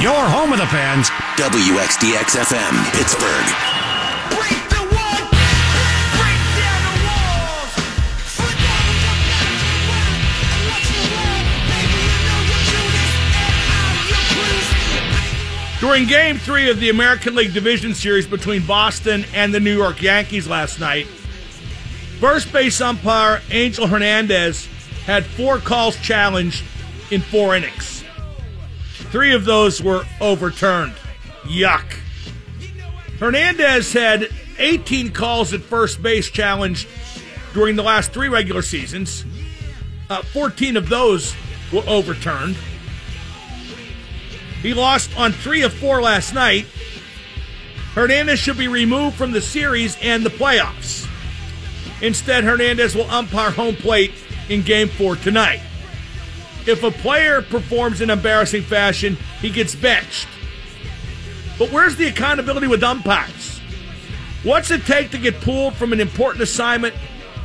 your home of the fans. WXDX FM, Pittsburgh. During game three of the American League Division Series between Boston and the New York Yankees last night, first base umpire Angel Hernandez had four calls challenged in four innings. Three of those were overturned. Yuck. Hernandez had 18 calls at first base challenged during the last three regular seasons. Uh, 14 of those were overturned. He lost on three of four last night. Hernandez should be removed from the series and the playoffs. Instead, Hernandez will umpire home plate in game four tonight. If a player performs in embarrassing fashion, he gets benched. But where's the accountability with umpires? What's it take to get pulled from an important assignment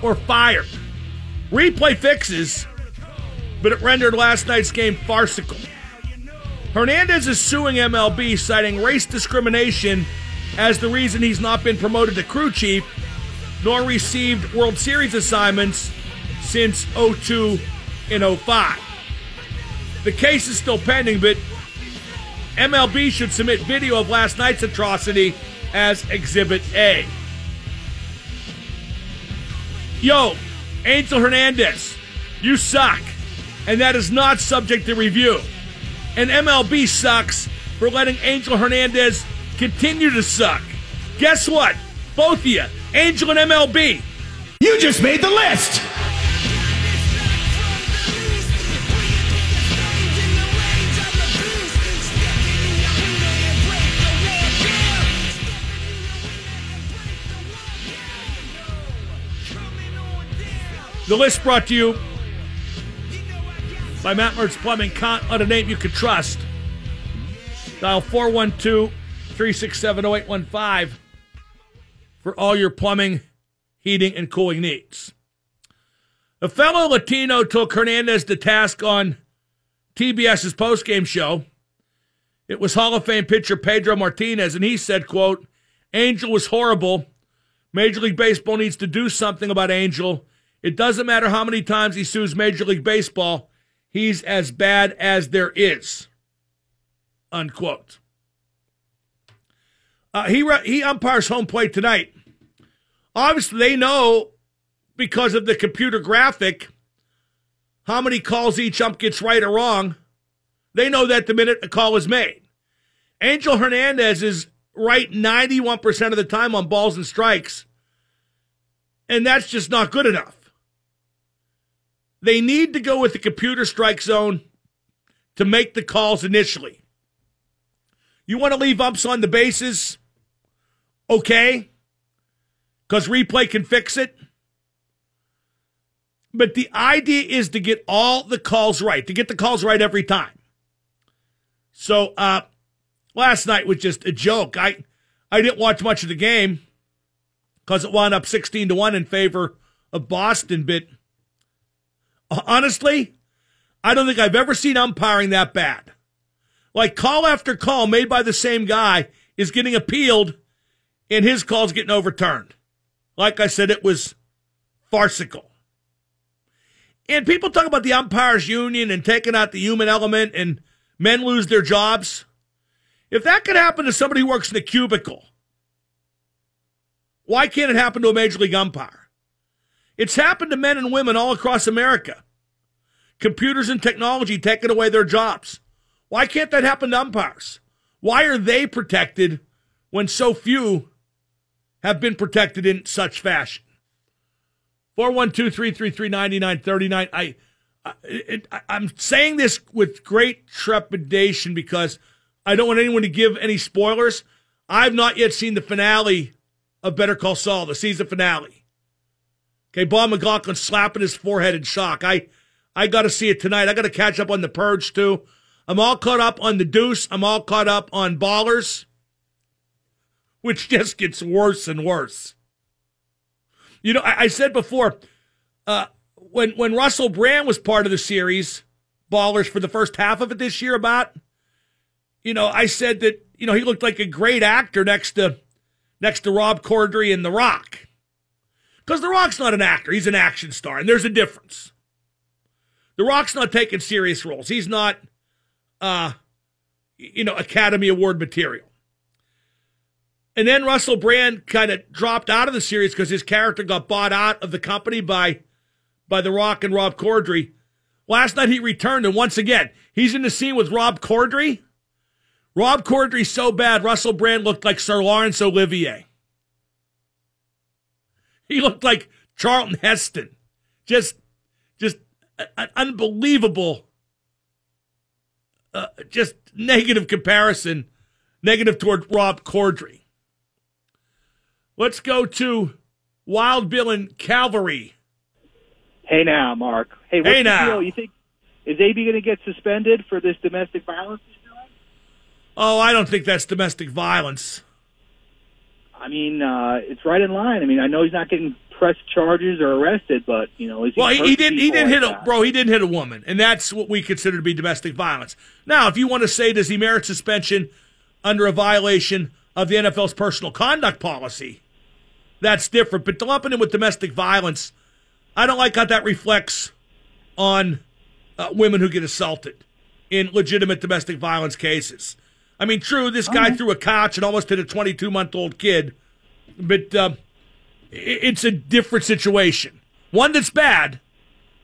or fired? Replay fixes, but it rendered last night's game farcical. Hernandez is suing MLB, citing race discrimination as the reason he's not been promoted to crew chief nor received World Series assignments since 02 and 05. The case is still pending, but MLB should submit video of last night's atrocity as Exhibit A. Yo, Angel Hernandez, you suck, and that is not subject to review and MLB sucks for letting Angel Hernandez continue to suck. Guess what? Both of you, Angel and MLB. You just made the list. The list brought to you by Matt Mertz Plumbing. Count on a name you can trust. Dial 412 367 0815 for all your plumbing, heating, and cooling needs. A fellow Latino took Hernandez to task on TBS's postgame show. It was Hall of Fame pitcher Pedro Martinez, and he said, quote, Angel was horrible. Major League Baseball needs to do something about Angel. It doesn't matter how many times he sues Major League Baseball he's as bad as there is. Unquote. Uh, he he umpires home plate tonight. Obviously, they know because of the computer graphic how many calls each ump gets right or wrong. They know that the minute a call is made. Angel Hernandez is right 91% of the time on balls and strikes, and that's just not good enough. They need to go with the computer strike zone to make the calls initially. You want to leave umps on the bases? Okay. Because replay can fix it. But the idea is to get all the calls right, to get the calls right every time. So uh, last night was just a joke. I I didn't watch much of the game because it wound up 16 to 1 in favor of Boston, but Uh, honestly, I don't think I've ever seen umpiring that bad. Like call after call made by the same guy is getting appealed and his call's getting overturned. Like I said, it was farcical. And people talk about the umpires union and taking out the human element and men lose their jobs. If that could happen to somebody who works in a cubicle, why can't it happen to a major league umpire? It's happened to men and women all across America. Computers and technology taking away their jobs. Why can't that happen to umpires? Why are they protected when so few have been protected in such fashion? 412 333 9939. I, I, I'm saying this with great trepidation because I don't want anyone to give any spoilers. I've not yet seen the finale of Better Call Saul, the season finale. Okay, Bob McLaughlin slapping his forehead in shock. I, I got to see it tonight. I got to catch up on the Purge too. I'm all caught up on the Deuce. I'm all caught up on Ballers, which just gets worse and worse. You know, I, I said before, uh, when when Russell Brand was part of the series, Ballers for the first half of it this year, about you know, I said that you know he looked like a great actor next to next to Rob Corddry in The Rock. Because The Rock's not an actor, he's an action star, and there's a difference. The Rock's not taking serious roles. He's not, uh, you know, Academy Award material. And then Russell Brand kind of dropped out of the series because his character got bought out of the company by, by The Rock and Rob Corddry. Last night he returned, and once again, he's in the scene with Rob Corddry. Rob Corddry's so bad, Russell Brand looked like Sir Laurence Olivier. He looked like Charlton Heston. Just, just an unbelievable, uh, just negative comparison, negative toward Rob Corddry. Let's go to Wild Bill and Calvary. Hey now, Mark. Hey, what's Hey the now. deal? You think is AB going to get suspended for this domestic violence he's doing? Oh, I don't think that's domestic violence. I mean, uh, it's right in line. I mean, I know he's not getting pressed charges or arrested, but you know, is he Well, he, he hurting did. He people did like hit a bro. He didn't hit a woman, and that's what we consider to be domestic violence. Now, if you want to say does he merit suspension under a violation of the NFL's personal conduct policy, that's different. But lumping him with domestic violence, I don't like how that reflects on uh, women who get assaulted in legitimate domestic violence cases. I mean, true, this guy threw a couch and almost hit a 22 month old kid, but uh, it's a different situation. One that's bad,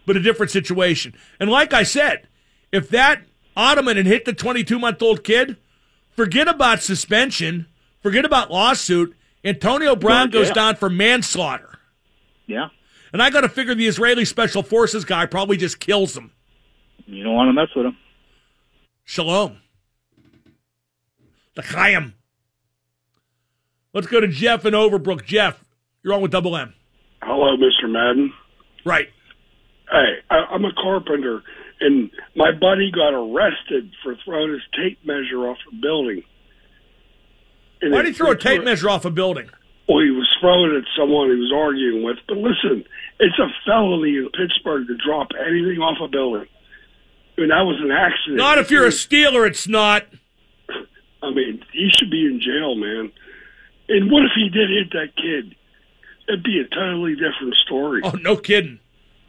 but a different situation. And like I said, if that Ottoman had hit the 22 month old kid, forget about suspension, forget about lawsuit. Antonio Brown goes down for manslaughter. Yeah, And I got to figure the Israeli Special Forces guy probably just kills him. you don't want to mess with him. Shalom. The Chaim. Let's go to Jeff in Overbrook. Jeff, you're on with Double M. Hello, Mr. Madden. Right. Hey, I, I'm a carpenter, and my buddy got arrested for throwing his tape measure off a building. And Why did he throw a tape measure off a building? Well, he was throwing it at someone he was arguing with. But listen, it's a felony in Pittsburgh to drop anything off a building. I mean, that was an accident. Not if you're a Steeler, it's not. I mean, he should be in jail, man. And what if he did hit that kid? It'd be a totally different story. Oh, no kidding.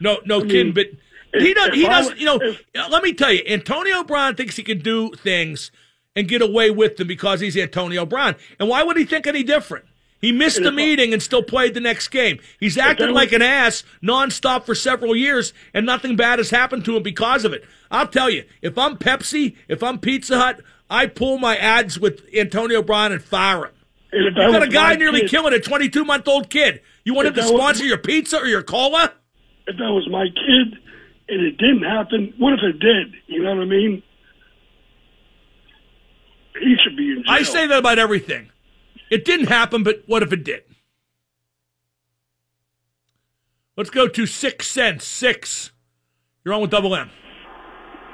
No, no kidding. But he does. He does. were- You know. if- let me tell you, Antonio Brown thinks he can do things and get away with them because he's Antonio Brown. And why would he think any different? He missed the meeting and still played the next game. He's acted like an ass nonstop for several years, and nothing bad has happened to him because of it. I'll tell you, if I'm Pepsi, if I'm Pizza Hut, I pull my ads with Antonio Brown and fire him. You got a guy nearly kid- killing a 22 month old kid. You want him to that was- sponsor your pizza or your cola? if that was my kid and it didn't happen, what if it did? You know what I mean? He should be in jail. I say that about everything. It didn't happen, but what if it did? Let's go to six cents. Six. You're on with double M.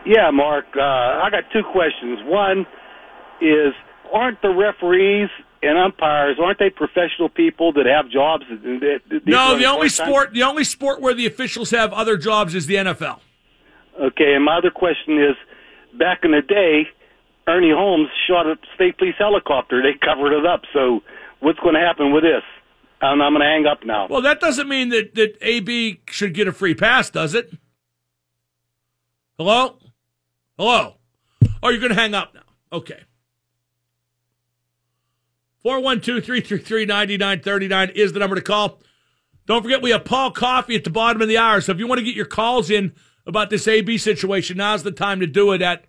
Yeah, Mark. Uh, I got two questions. One is, aren't the referees and umpires aren't they professional people that have jobs? That, that, No, the only sport the only sport where the officials have other jobs is the NFL. Okay, and my other question is, back in the day, Ernie Holmes shot a state police helicopter. They covered it up. So, what's going to happen with this? And I'm going to hang up now. Well, that doesn't mean that, that AB should get a free pass, does it? Hello? Hello? Oh, you're going to hang up now. Okay. 412 333 9939 is the number to call. Don't forget, we have Paul Coffey at the bottom of the hour. So if you want to get your calls in about this AB situation, now's the time to do it at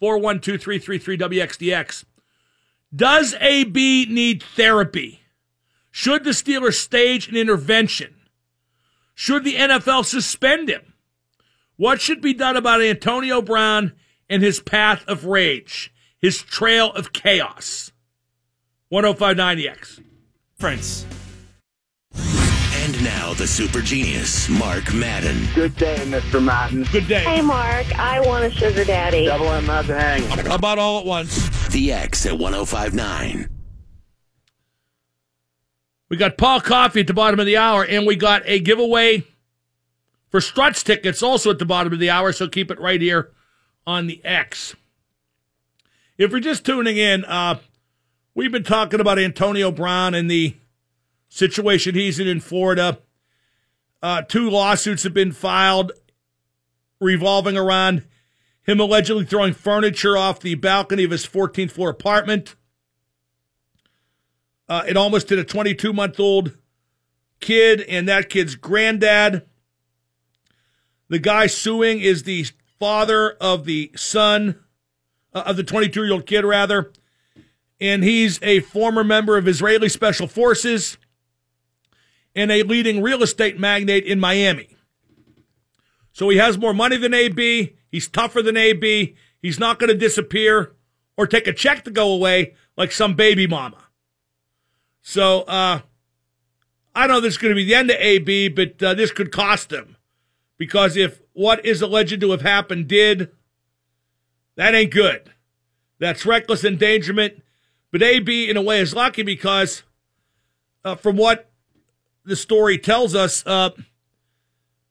412 333 WXDX. Does AB need therapy? Should the Steelers stage an intervention? Should the NFL suspend him? What should be done about Antonio Brown and his path of rage, his trail of chaos? 1059X. Prince. And now the super genius, Mark Madden. Good day, Mr. Madden. Good day. Hey, Mark. I want a sugar daddy. Double M not to hang. How about all at once? The X at 1059. We got Paul Coffey at the bottom of the hour, and we got a giveaway for Struts tickets also at the bottom of the hour, so keep it right here on the X. If you're just tuning in, uh, we've been talking about Antonio Brown and the situation he's in in Florida. Uh, two lawsuits have been filed revolving around him allegedly throwing furniture off the balcony of his 14th floor apartment. Uh, it almost hit a 22 month old kid and that kid's granddad. The guy suing is the father of the son, uh, of the 22 year old kid, rather. And he's a former member of Israeli Special Forces and a leading real estate magnate in Miami. So he has more money than AB. He's tougher than AB. He's not going to disappear or take a check to go away like some baby mama. So, uh, I know this is going to be the end of AB, but uh, this could cost him because if what is alleged to have happened did, that ain't good. That's reckless endangerment. But AB, in a way, is lucky because, uh, from what the story tells us, uh,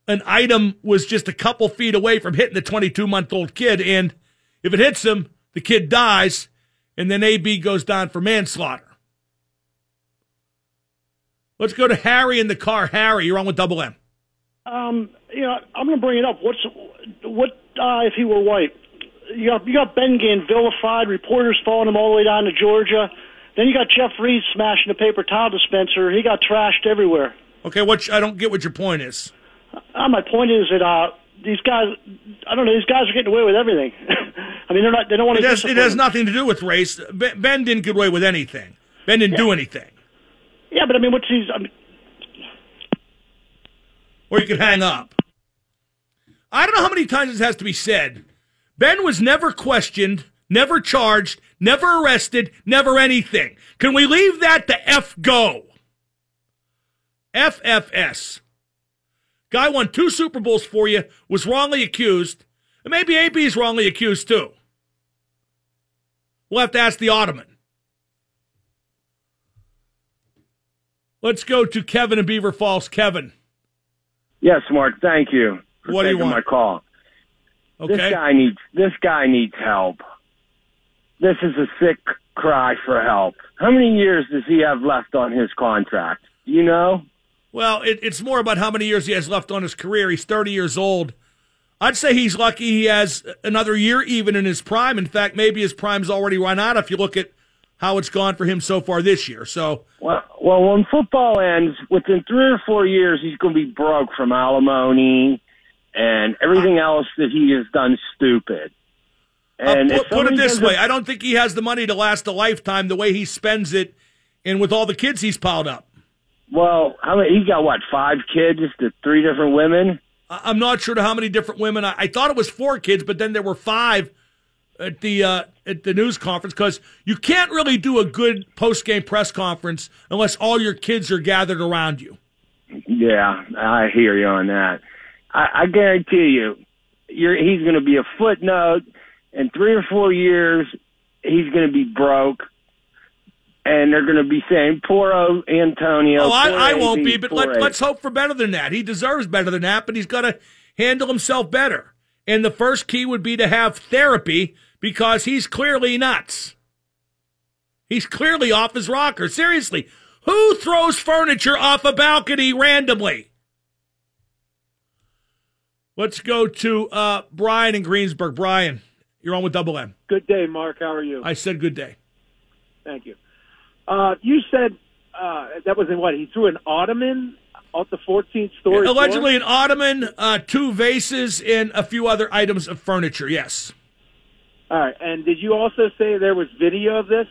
an item was just a couple feet away from hitting the 22 month old kid. And if it hits him, the kid dies, and then AB goes down for manslaughter. Let's go to Harry in the car. Harry, you're on with Double M. Um, you know, I'm going to bring it up. What's what uh, if he were white? You got you got Ben getting vilified, reporters following him all the way down to Georgia. Then you got Jeff Reed smashing the paper towel dispenser. He got trashed everywhere. Okay, what I don't get what your point is. Uh, my point is that uh, these guys, I don't know, these guys are getting away with everything. I mean, they're not. They don't want It to. has, it has nothing to do with race. Ben didn't get away with anything. Ben didn't do anything. Yeah, but I mean, what's these? I mean, or you could hang up. I don't know how many times this has to be said. Ben was never questioned, never charged, never arrested, never anything. Can we leave that to F go? FFS. Guy won two Super Bowls for you, was wrongly accused, and maybe AB is wrongly accused too. We'll have to ask the Ottoman. Let's go to Kevin in Beaver Falls. Kevin. Yes, Mark. Thank you for What do you taking want? my call. Okay. This guy needs this guy needs help. This is a sick cry for help. How many years does he have left on his contract? You know? Well, it, it's more about how many years he has left on his career. He's 30 years old. I'd say he's lucky he has another year even in his prime. In fact, maybe his prime's already run out if you look at how it's gone for him so far this year. So, Well, well, when football ends, within three or four years, he's going to be broke from alimony and everything else that he has done stupid. And uh, put, put it this way I don't think he has the money to last a lifetime the way he spends it and with all the kids he's piled up. Well, how many? He's got what? Five kids to three different women. I'm not sure to how many different women. I, I thought it was four kids, but then there were five at the uh, at the news conference because you can't really do a good post game press conference unless all your kids are gathered around you. Yeah, I hear you on that. I, I guarantee you, you're, he's going to be a footnote in three or four years. He's going to be broke, and they're going to be saying, "Poor Antonio." Oh, I, I won't be, but let, let's hope for better than that. He deserves better than that, but he's got to handle himself better. And the first key would be to have therapy because he's clearly nuts. He's clearly off his rocker. Seriously, who throws furniture off a balcony randomly? Let's go to uh, Brian in Greensburg. Brian, you're on with Double M. Good day, Mark. How are you? I said good day. Thank you. Uh, you said uh, that was in what? He threw an ottoman off the 14th story. Allegedly, an ottoman, uh, two vases, and a few other items of furniture. Yes. All right. And did you also say there was video of this?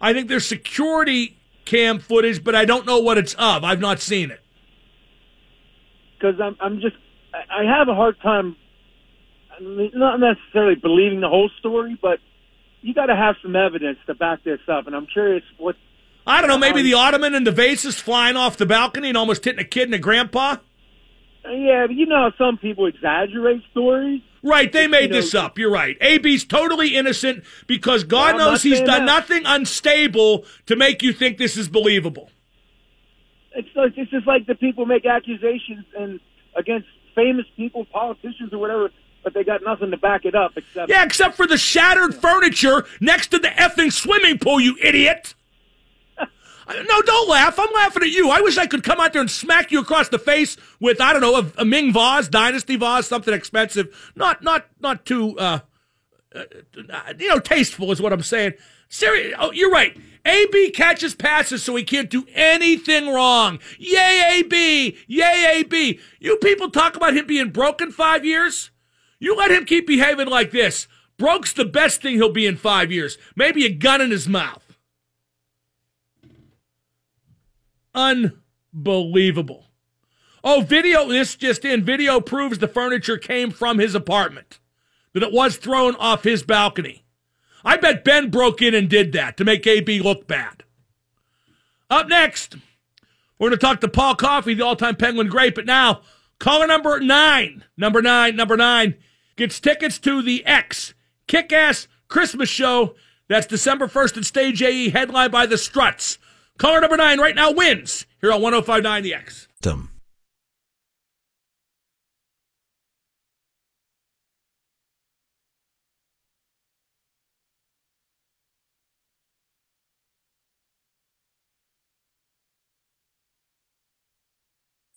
I think there's security cam footage, but I don't know what it's of. I've not seen it. Because I'm, I'm just, I have a hard time, not necessarily believing the whole story, but you got to have some evidence to back this up. And I'm curious what. I don't know. Maybe um, the ottoman and the vases flying off the balcony and almost hitting a kid and a grandpa. Uh, yeah, but you know how some people exaggerate stories. Right, they made You know- this up. You're right. AB's totally innocent because God I'm knows he's done that. nothing unstable to make you think this is believable. It's like it's just like the people make accusations and against famous people, politicians or whatever, but they got nothing to back it up except Yeah, except for the shattered furniture next to the effing swimming pool, you idiot. No, don't laugh. I'm laughing at you. I wish I could come out there and smack you across the face with I don't know a, a Ming vase, Dynasty vase, something expensive. Not not not too uh, uh, you know tasteful is what I'm saying. Oh, you're right. AB catches passes so he can't do anything wrong. Yay, AB! Yay, AB! You people talk about him being broken five years. You let him keep behaving like this. Broke's the best thing he'll be in five years. Maybe a gun in his mouth. Unbelievable. Oh, video, this just in. Video proves the furniture came from his apartment, that it was thrown off his balcony. I bet Ben broke in and did that to make AB look bad. Up next, we're going to talk to Paul Coffey, the all time Penguin great. But now, caller number nine, number nine, number nine, gets tickets to the X Kick Ass Christmas show. That's December 1st at Stage AE, headlined by the Struts. Caller number nine right now wins here on 1059 The X. Dumb.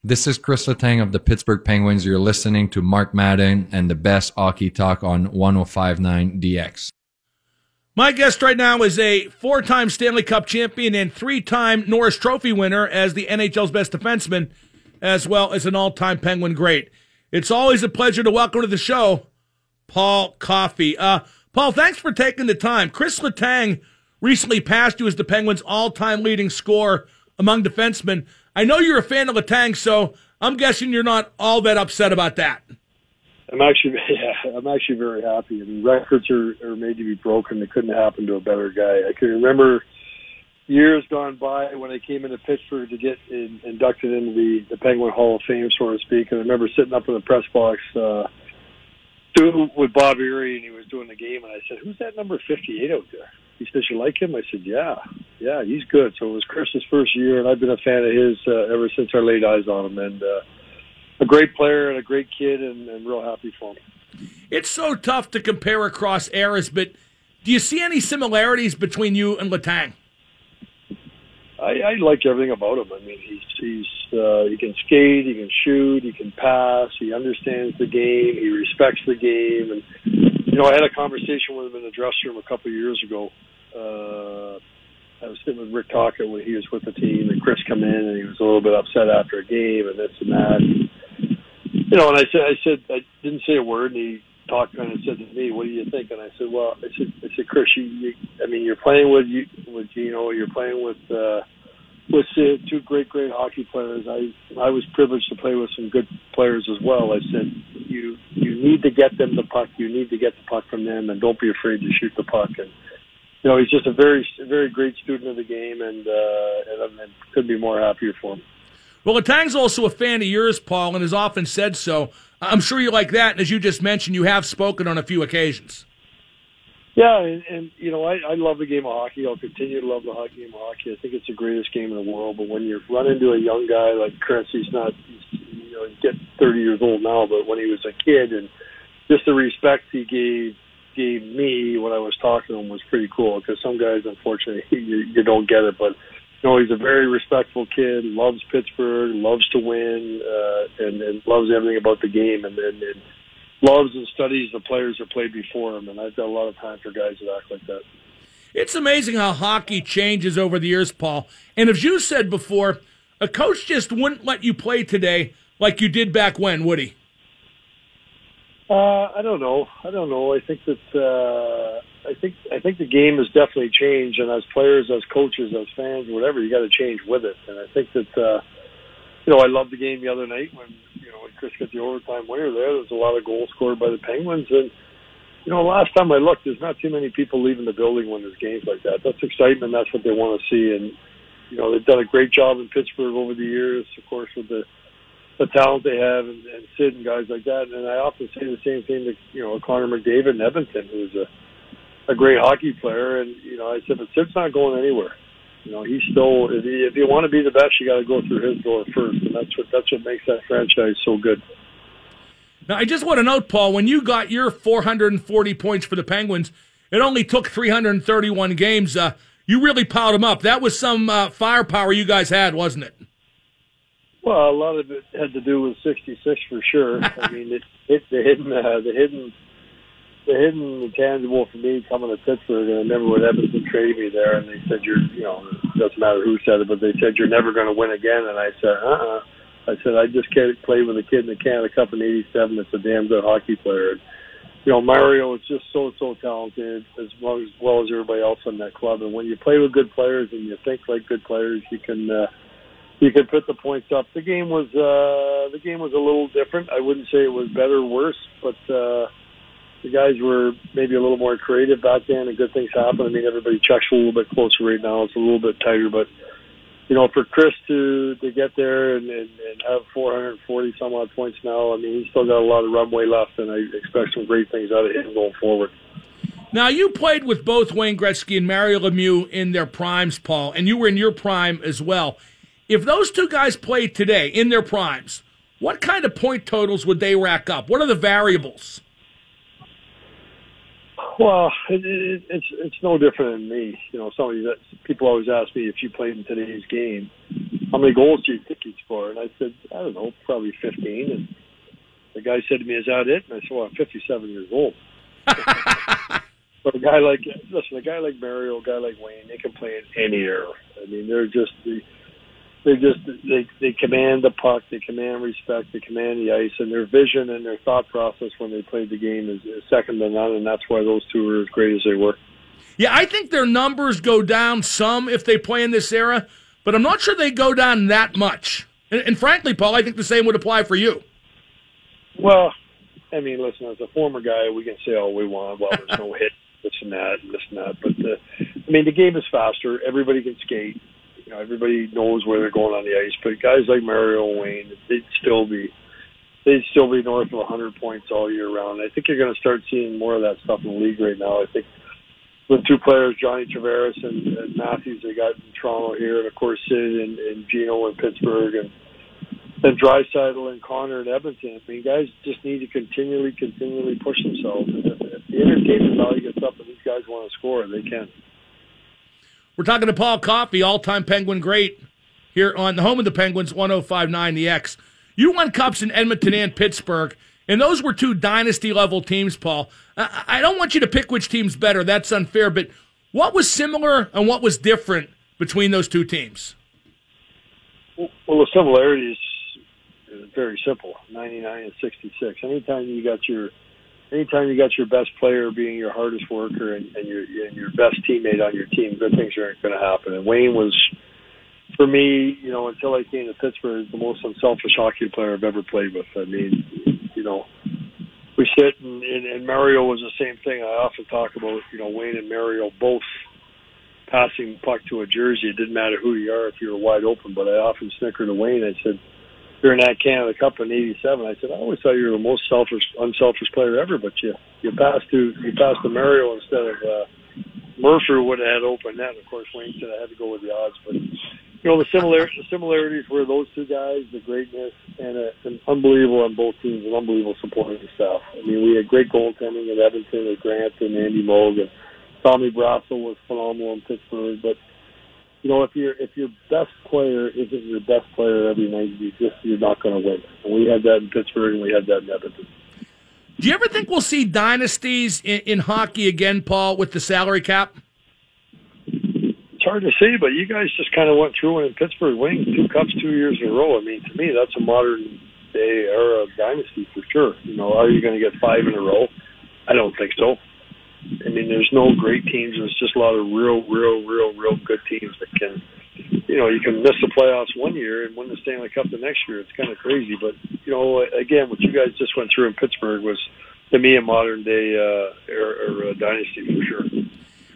This is Chris Letang of the Pittsburgh Penguins. You're listening to Mark Madden and the best hockey talk on 1059 DX. My guest right now is a four time Stanley Cup champion and three time Norris Trophy winner as the NHL's best defenseman, as well as an all time Penguin great. It's always a pleasure to welcome to the show, Paul Coffey. Uh, Paul, thanks for taking the time. Chris Letang recently passed you as the Penguins' all time leading scorer among defensemen. I know you're a fan of Letang, so I'm guessing you're not all that upset about that. I'm actually, yeah, I'm actually very happy. I mean, records are, are made to be broken. They couldn't happen to a better guy. I can remember years gone by when I came into Pittsburgh to get in, inducted into the, the Penguin Hall of Fame, so to speak. And I remember sitting up in the press box uh, doing with Bob Errey, and he was doing the game, and I said, "Who's that number 58 out there?" He says, "You like him?" I said, "Yeah, yeah, he's good." So it was Chris's first year, and I've been a fan of his uh, ever since I laid eyes on him. And uh, a great player and a great kid, and, and real happy for him. It's so tough to compare across eras, but do you see any similarities between you and Letang? I, I like everything about him. I mean, he's he's uh, he can skate, he can shoot, he can pass, he understands the game, he respects the game, and you know, I had a conversation with him in the dressing room a couple of years ago. Uh, I was sitting with Rick Tocchet when he was with the team, and Chris come in, and he was a little bit upset after a game, and this and that. And, you know, and I said, I said, I didn't say a word, and he talked kind of said to me, "What do you think?" And I said, "Well, I said, I said, Chris, you, you I mean, you're playing with you with Gino, you're playing with uh, with Sid, two great, great hockey players. I I was privileged to play with some good players as well. I said, you you need to get them the puck, you need to get the puck from them, and don't be afraid to shoot the puck." And you know, he's just a very, very great student of the game, and uh, and, and couldn't be more happier for him. Well, Letang's also a fan of yours, Paul, and has often said so. I'm sure you like that, and as you just mentioned, you have spoken on a few occasions. Yeah, and, and you know, I, I love the game of hockey. I'll continue to love the hockey game of hockey. I think it's the greatest game in the world. But when you run into a young guy like Chris, he's not, he's, you know, he's getting 30 years old now, but when he was a kid, and just the respect he gave gave me when I was talking to him was pretty cool. Because some guys, unfortunately, you, you don't get it, but you know, he's a very respectful kid, loves Pittsburgh, loves to win, uh, and, and loves everything about the game, and, and, and loves and studies the players that played before him. And I've got a lot of time for guys that act like that. It's amazing how hockey changes over the years, Paul. And as you said before, a coach just wouldn't let you play today like you did back when, would he? Uh, I don't know. I don't know. I think that uh, I think I think the game has definitely changed, and as players, as coaches, as fans, whatever, you got to change with it. And I think that uh, you know I loved the game the other night when you know when Chris got the overtime winner. There, there was a lot of goals scored by the Penguins, and you know last time I looked, there's not too many people leaving the building when there's games like that. That's excitement. That's what they want to see, and you know they've done a great job in Pittsburgh over the years. Of course, with the the talent they have and, and Sid and guys like that. And I often say the same thing to you know Connor McDavid in Edmonton, who's a a great hockey player. And you know, I said, but Sid's not going anywhere. You know, he's still if you, if you want to be the best, you got to go through his door first, and that's what that's what makes that franchise so good. Now, I just want to note, Paul, when you got your 440 points for the Penguins, it only took 331 games. Uh, you really piled them up. That was some uh, firepower you guys had, wasn't it? Well, a lot of it had to do with '66 for sure. I mean, it, it the hidden, uh, the hidden, the hidden intangible for me coming to Pittsburgh. And I remember when Edmonton traded me there, and they said you're, you know, it doesn't matter who said it, but they said you're never going to win again. And I said, uh-uh. I said I just can't play with a kid in the Canada Cup in '87 that's a damn good hockey player. And, you know, Mario is just so so talented as well as well as everybody else in that club. And when you play with good players and you think like good players, you can. uh you could put the points up. The game was uh, the game was a little different. I wouldn't say it was better or worse, but uh, the guys were maybe a little more creative back then, and good things happened. I mean, everybody checks a little bit closer right now. It's a little bit tighter, but you know, for Chris to to get there and, and, and have 440 some odd points now, I mean, he's still got a lot of runway left, and I expect some great things out of him going forward. Now, you played with both Wayne Gretzky and Mario Lemieux in their primes, Paul, and you were in your prime as well. If those two guys played today in their primes, what kind of point totals would they rack up? What are the variables? Well, it, it, it's it's no different than me. You know, somebody that people always ask me if you played in today's game, how many goals do you think you'd score? And I said, I don't know, probably 15. And the guy said to me, "Is that it?" And I said, "Well, I'm 57 years old." but a guy like listen, a guy like Mario, a guy like Wayne, they can play in any era. I mean, they're just the they just they they command the puck, they command respect, they command the ice, and their vision and their thought process when they played the game is, is second to none, and that's why those two are as great as they were. Yeah, I think their numbers go down some if they play in this era, but I'm not sure they go down that much. And, and frankly, Paul, I think the same would apply for you. Well, I mean, listen, as a former guy, we can say all we want. Well, there's no hit, this and that, and this and that. But the, I mean, the game is faster. Everybody can skate you know, everybody knows where they're going on the ice. But guys like Mario Wayne, they'd still be they'd still be north of 100 points all year round. I think you're going to start seeing more of that stuff in the league right now. I think with two players, Johnny Tavares and, and Matthews, they got in Toronto here, and of course Sid and, and Gino in Pittsburgh, and and Draisaitl and Connor in Edmonton. I mean, guys just need to continually, continually push themselves. And if, if the entertainment value gets up and these guys want to score, they can. We're talking to Paul Coffey, all time Penguin great, here on the home of the Penguins, 1059 The X. You won cups in Edmonton and Pittsburgh, and those were two dynasty level teams, Paul. I don't want you to pick which team's better, that's unfair, but what was similar and what was different between those two teams? Well, the similarities is very simple 99 and 66. Anytime you got your anytime you got your best player being your hardest worker and, and your and your best teammate on your team, good things aren't going to happen. And Wayne was, for me, you know, until I came to Pittsburgh, the most unselfish hockey player I've ever played with. I mean, you know, we sit and, and, and Mario was the same thing. I often talk about, you know, Wayne and Mario both passing puck to a jersey. It didn't matter who you are if you were wide open. But I often snickered to Wayne. I said during that Canada Cup in '87. I said, I always thought you were the most selfish, unselfish player ever, but you you passed to you passed to Mario instead of uh, Murphy would have had open net. Of course, Wayne said I had to go with the odds, but you know the similar the similarities were those two guys, the greatness, and a, an unbelievable on both teams, an unbelievable supporting staff. I mean, we had great goaltending at Edmonton with Grant and Andy Moog, and Tommy Barrasso was phenomenal in Pittsburgh, but you know, if your if your best player isn't your best player every night, you just you're not going to win. And we had that in Pittsburgh, and we had that in Edmonton. Do you ever think we'll see dynasties in, in hockey again, Paul, with the salary cap? It's hard to say, but you guys just kind of went through it in Pittsburgh, winning two cups two years in a row. I mean, to me, that's a modern day era of dynasty for sure. You know, are you going to get five in a row? I don't think so. I mean, there's no great teams. There's just a lot of real, real, real, real good teams that can, you know, you can miss the playoffs one year and win the Stanley Cup the next year. It's kind of crazy, but you know, again, what you guys just went through in Pittsburgh was, to me, a modern day uh, a dynasty for sure.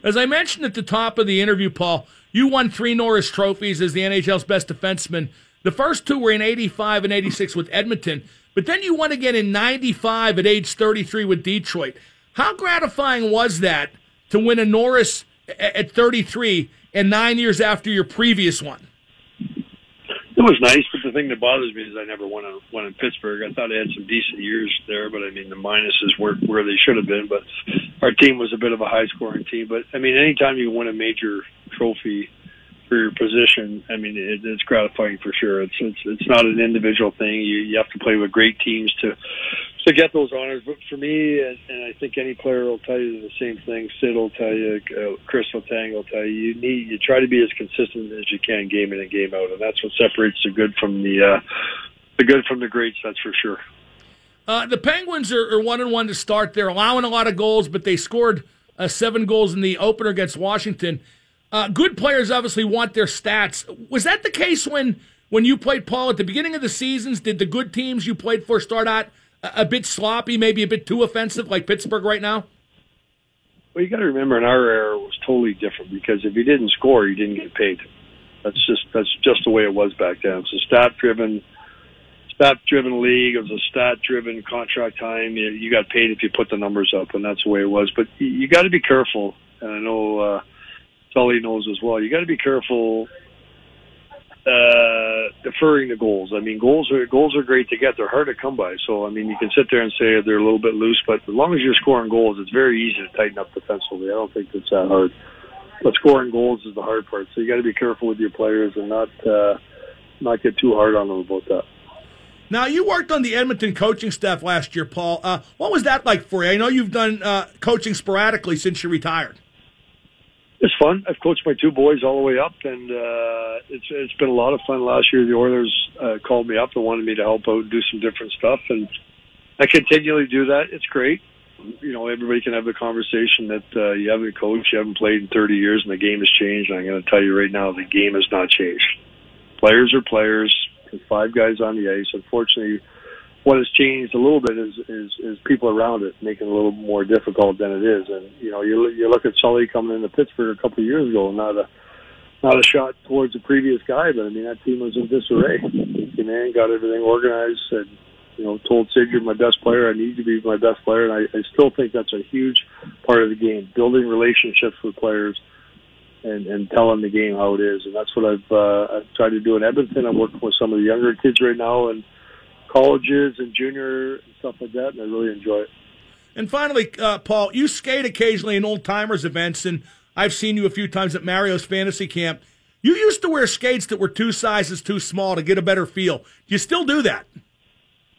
As I mentioned at the top of the interview, Paul, you won three Norris trophies as the NHL's best defenseman. The first two were in 85 and 86 with Edmonton, but then you won again in 95 at age 33 with Detroit. How gratifying was that to win a Norris at 33 and nine years after your previous one? It was nice, but the thing that bothers me is I never won, a, won in Pittsburgh. I thought I had some decent years there, but I mean the minuses weren't where they should have been. But our team was a bit of a high scoring team. But I mean, anytime you win a major trophy for your position, I mean it, it's gratifying for sure. It's it's it's not an individual thing. You you have to play with great teams to to get those honors. But for me, and, and I think any player will tell you the same thing. Sid will tell you, uh, Chris Letang will tell you. You need you try to be as consistent as you can, game in and game out, and that's what separates the good from the uh, the good from the greats. That's for sure. Uh, the Penguins are, are, one and one to start. They're allowing a lot of goals, but they scored uh, seven goals in the opener against Washington. Uh, good players obviously want their stats. Was that the case when when you played Paul at the beginning of the seasons? Did the good teams you played for start out a bit sloppy, maybe a bit too offensive, like Pittsburgh right now? Well, you got to remember, in our era, it was totally different because if you didn't score, you didn't get paid. That's just that's just the way it was back then. It's a stat driven, stat driven league. It was a stat driven contract time. You, you got paid if you put the numbers up, and that's the way it was. But you, you got to be careful. And I know uh, Sully knows as well. You got to be careful uh, deferring the goals. I mean, goals are goals are great to get. They're hard to come by. So I mean, you can sit there and say they're a little bit loose, but as long as you're scoring goals, it's very easy to tighten up defensively. I don't think it's that hard. But scoring goals is the hard part. So you got to be careful with your players and not uh, not get too hard on them about that. Now you worked on the Edmonton coaching staff last year, Paul. Uh, what was that like for you? I know you've done uh, coaching sporadically since you retired it's fun. I've coached my two boys all the way up, and uh, it's it's been a lot of fun. Last year, the Oilers uh, called me up and wanted me to help out do some different stuff, and I continually do that. It's great. You know, everybody can have the conversation that uh, you haven't coached, you haven't played in 30 years, and the game has changed. And I'm going to tell you right now, the game has not changed. Players are players. There's five guys on the ice. Unfortunately, what has changed a little bit is, is is people around it making it a little more difficult than it is. And you know, you you look at Sully coming into Pittsburgh a couple of years ago, not a not a shot towards the previous guy, but I mean that team was in disarray. He came in, got everything organized, and you know, told Sid you're my best player. I need to be my best player, and I, I still think that's a huge part of the game, building relationships with players. And, and telling the game how it is, and that's what I've uh, I've tried to do in Edmonton. I'm working with some of the younger kids right now, and colleges and junior and stuff like that, and I really enjoy it. And finally, uh, Paul, you skate occasionally in old timers events, and I've seen you a few times at Mario's fantasy camp. You used to wear skates that were two sizes too small to get a better feel. Do you still do that?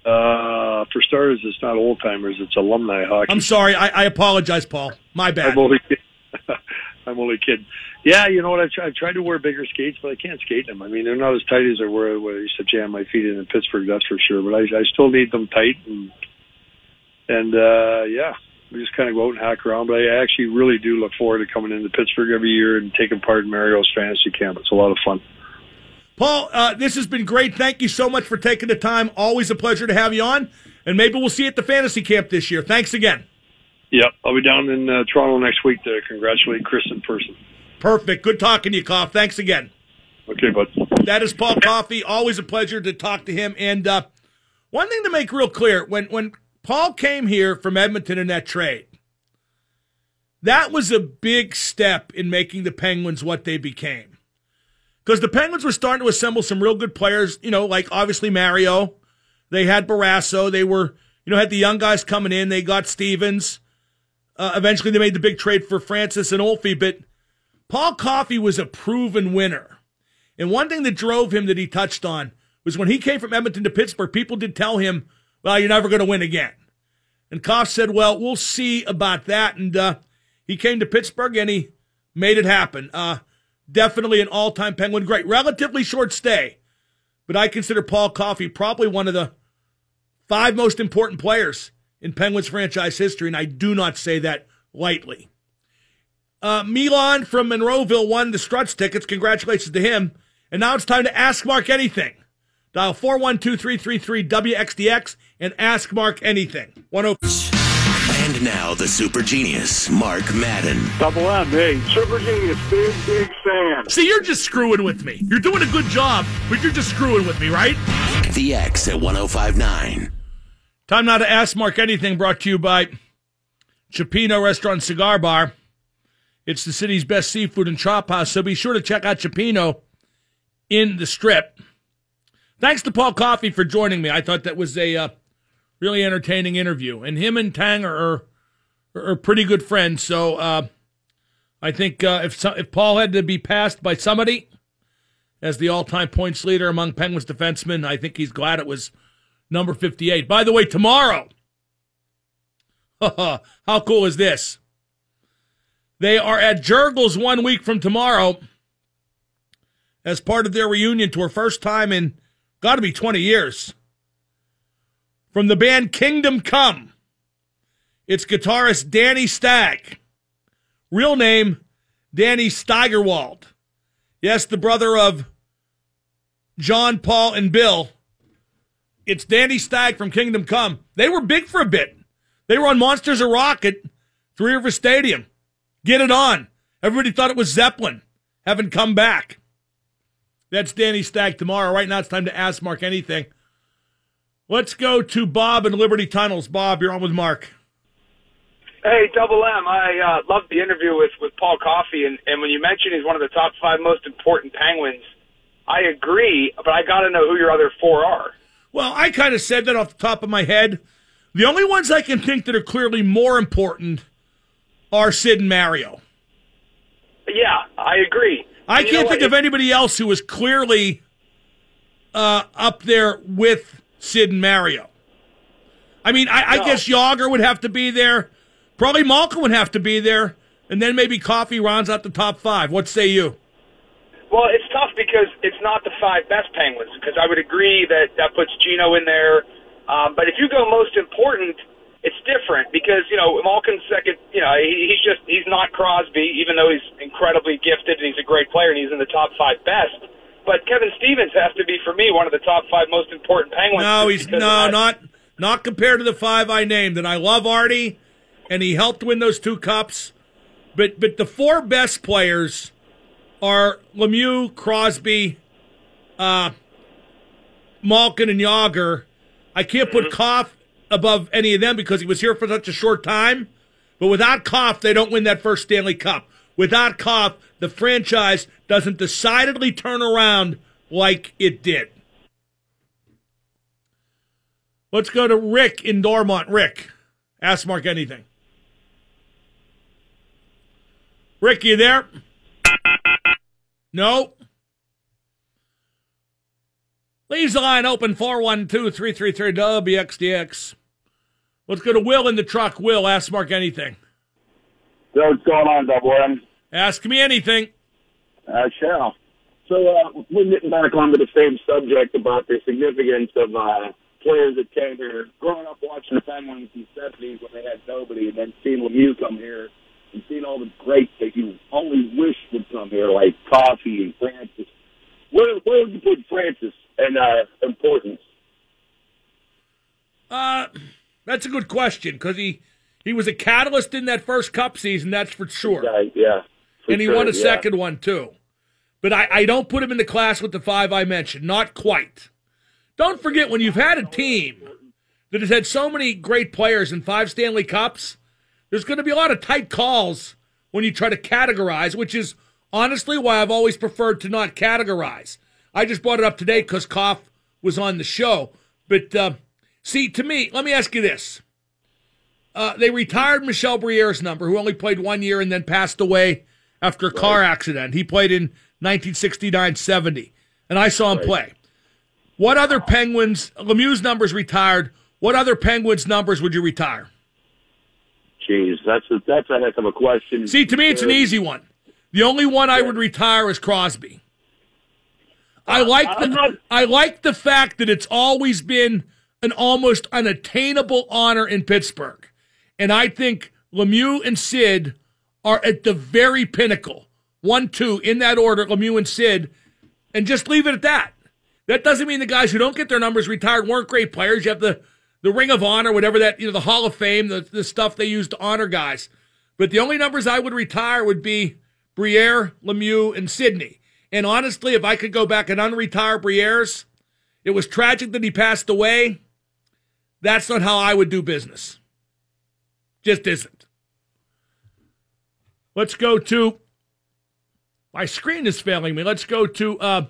Uh, for starters, it's not old timers; it's alumni hockey. I'm sorry. I, I apologize, Paul. My bad. Only, I'm only kidding. Yeah, you know what? I've, tried, I've tried to wear bigger skates, but I can't skate them. I mean, they're not as tight as they were when I used to jam my feet in in Pittsburgh. That's for sure. But I, I still need them tight, and and uh, yeah, we just kind of go out and hack around. But I actually really do look forward to coming into Pittsburgh every year and taking part in Mario's fantasy camp. It's a lot of fun. Paul, uh, this has been great. Thank you so much for taking the time. Always a pleasure to have you on. And maybe we'll see you at the fantasy camp this year. Thanks again. Yep, I'll be down in uh, Toronto next week to congratulate Chris in person. Perfect. Good talking to you, Koff. Thanks again. Okay, bud. That is Paul Coffey. Always a pleasure to talk to him. And uh, one thing to make real clear when, when Paul came here from Edmonton in that trade, that was a big step in making the Penguins what they became. Because the Penguins were starting to assemble some real good players, you know, like obviously Mario. They had Barrasso. They were, you know, had the young guys coming in. They got Stevens. Uh, eventually, they made the big trade for Francis and Ulfie, but Paul Coffey was a proven winner. And one thing that drove him that he touched on was when he came from Edmonton to Pittsburgh, people did tell him, well, you're never going to win again. And Koff said, well, we'll see about that. And uh, he came to Pittsburgh and he made it happen. Uh, definitely an all time Penguin great. Relatively short stay, but I consider Paul Coffey probably one of the five most important players in Penguins franchise history. And I do not say that lightly. Uh, Milan from Monroeville won the Struts tickets. Congratulations to him. And now it's time to ask Mark anything. Dial 412-333-WXDX and ask Mark anything. 102. And now the super genius, Mark Madden. Double M, hey, super genius, big, big fan. See, you're just screwing with me. You're doing a good job, but you're just screwing with me, right? The X at 1059. Time now to ask Mark anything brought to you by Cioppino Restaurant Cigar Bar. It's the city's best seafood and chop house, so be sure to check out Cioppino in the strip. Thanks to Paul Coffey for joining me. I thought that was a uh, really entertaining interview, and him and Tang are are, are pretty good friends. So uh, I think uh, if if Paul had to be passed by somebody as the all time points leader among Penguins defensemen, I think he's glad it was number fifty eight. By the way, tomorrow, how cool is this? They are at Jergel's one week from tomorrow as part of their reunion tour. First time in got to be 20 years. From the band Kingdom Come, it's guitarist Danny Stag. Real name, Danny Steigerwald. Yes, the brother of John, Paul, and Bill. It's Danny Stag from Kingdom Come. They were big for a bit. They were on Monsters of Rock at Three River Stadium. Get it on. Everybody thought it was Zeppelin. Haven't come back. That's Danny Stag tomorrow. Right now it's time to ask Mark anything. Let's go to Bob in Liberty Tunnels. Bob, you're on with Mark. Hey, Double M. I uh, loved the interview with, with Paul Coffey, and, and when you mentioned he's one of the top five most important Penguins, I agree, but I got to know who your other four are. Well, I kind of said that off the top of my head. The only ones I can think that are clearly more important are Sid and Mario. Yeah, I agree. I And you can't know think what? of anybody else who is clearly uh, up there with Sid and Mario. I mean, I, I No. guess Jagr would have to be there. Probably Malkin would have to be there. And then maybe Coffey rounds out the top five. What say you? Well, it's tough because it's not the five best Penguins. Because I would agree that that puts Geno in there. Um, but if you go most important, it's different because you know Malkin's second. You know he, he's just he's not Crosby, even though he's incredibly gifted and he's a great player and he's in the top five best. But Kevin Stevens has to be for me one of the top five most important Penguins. No, he's no, not not compared to the five I named. And I love Artie, and he helped win those two cups. But but the four best players are Lemieux, Crosby, uh, Malkin, and Jagr. I can't put Koff above any of them because he was here for such a short time. But without Koff, they don't win that first Stanley Cup. Without Koff, the franchise doesn't decidedly turn around like it did. Let's go to Rick in Dormont. Rick, ask Mark anything. Rick, you there? No. Leaves the line open 412 333 WXDX. Let's go to Will in the truck. Will, ask Mark anything. So what's going on, Double M? Ask me anything. I shall. So uh, we're getting back onto the same subject about the significance of uh, players that came here. Growing up watching the Penguins in the 70s when they had nobody, and then seeing Lemieux come here and seeing all the greats that you only wish would come here, like Coffey and Francis. Where, where would you put Francis in uh, importance? Uh, that's a good question because he, he was a catalyst in that first cup season, that's for sure. Right, yeah. for and he sure, won a yeah. second one too. But I, I don't put him in the class with the five I mentioned. Not quite. Don't forget when you've had a team that has had so many great players and five Stanley Cups, there's going to be a lot of tight calls when you try to categorize, which is honestly why I've always preferred to not categorize. I just brought it up today because Koff was on the show. But uh, see, to me, let me ask you this. Uh, they retired Michel Briere's number, who only played one year and then passed away after a car accident. He played in 1969 70, and I saw him play. What other Penguins, Lemieux's numbers retired, what other Penguins numbers would you retire? That's a, that's a heck of a question. See, to me, it's an easy one. The only one I would retire is Crosby. I like the I like the fact that it's always been an almost unattainable honor in Pittsburgh, and I think Lemieux and Sid are at the very pinnacle. One, two in that order. Lemieux and Sid, and just leave it at that. That doesn't mean the guys who don't get their numbers retired weren't great players. You have the the Ring of Honor, whatever that you know, the Hall of Fame, the the stuff they use to honor guys. But the only numbers I would retire would be Briere, Lemieux, and Sidney. And honestly, if I could go back and unretire Briere's, it was tragic that he passed away. That's not how I would do business. Just isn't. Let's go to my screen is failing me. Let's go to uh,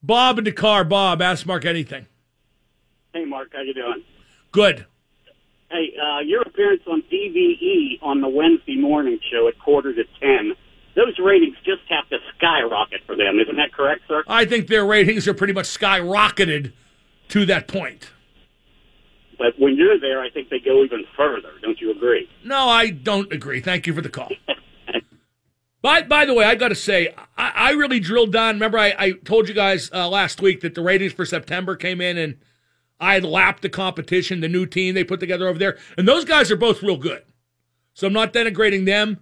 Bob in the car. Bob, ask Mark anything. Hey, Mark, how you doing? Good. Hey, uh, your appearance on DVE on the Wednesday morning show at quarter to ten, those ratings just have to skyrocket for them. Isn't that correct, sir? I think their ratings are pretty much skyrocketed to that point. But when you're there, I think they go even further. Don't you agree? No, I don't agree. Thank you for the call. by, by the way, I got to say, I, I, really drilled down. Remember, I, I told you guys uh, last week that the ratings for September came in and I lapped the competition, the new team they put together over there. And those guys are both real good. So I'm not denigrating them,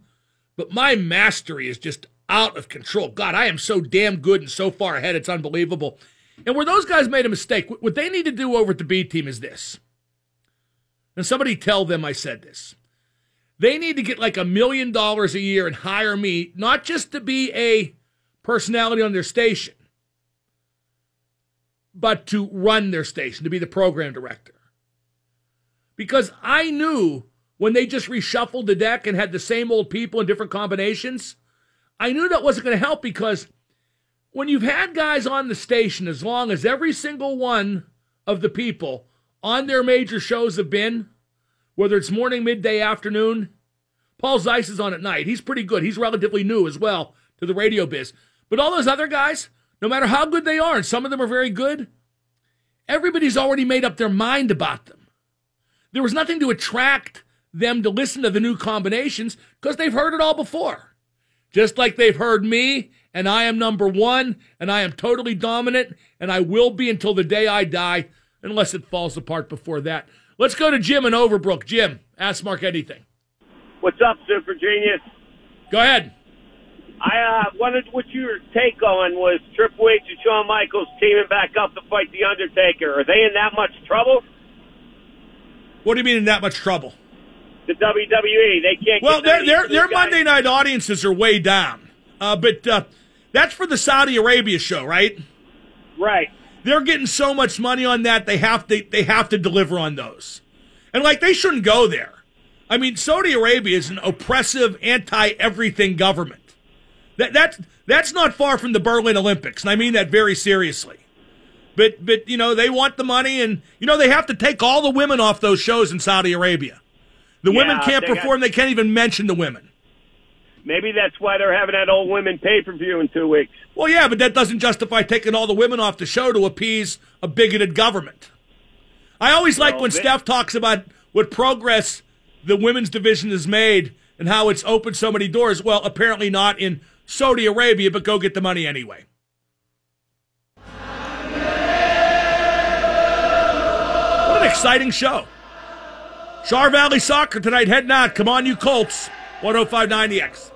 but my mastery is just out of control. God, I am so damn good and so far ahead, it's unbelievable. And where those guys made a mistake, what they need to do over at the B team is this. And somebody tell them I said this. They need to get like a million dollars a year and hire me, not just to be a personality on their station, but to run their station, to be the program director. Because I knew when they just reshuffled the deck and had the same old people in different combinations, I knew that wasn't going to help because when you've had guys on the station as long as every single one of the people on their major shows have been, whether it's morning, midday, afternoon, Paul Zeise is on at night. He's pretty good. He's relatively new as well to the radio biz. But all those other guys, no matter how good they are, and some of them are very good, everybody's already made up their mind about them. There was nothing to attract them to listen to the new combinations because they've heard it all before. Just like they've heard me, and I am number one, and I am totally dominant, and I will be until the day I die, unless it falls apart before that. Let's go to Jim in Overbrook. Jim, ask Mark anything. What's up, Super Genius? Go ahead. I uh, wanted what your take on was Triple H and Shawn Michaels teaming back up to fight The Undertaker. Are they in that much trouble? What do you mean in that much trouble? The WWE, they can't. Well, their their, their Monday night audiences are way down, uh, but uh, that's for the Saudi Arabia show, right? Right. They're getting so much money on that they have to they have to deliver on those, and like they shouldn't go there. I mean, Saudi Arabia is an oppressive, anti everything government. That, that's, that's not far from the Berlin Olympics, and I mean that very seriously. But, but, you know, they want the money, and, you know, they have to take all the women off those shows in Saudi Arabia. The Yeah, women can't they perform, got- they can't even mention the women. Maybe that's why they're having that old women pay per view in two weeks. Well, yeah, but that doesn't justify taking all the women off the show to appease a bigoted government. I always like Well, when Steph talks about what progress the women's division has made and how it's opened so many doors. Well, apparently not in Saudi Arabia, but go get the money anyway. What an exciting show. Char Valley Soccer tonight head out. Come on, you Colts. 1059 The X.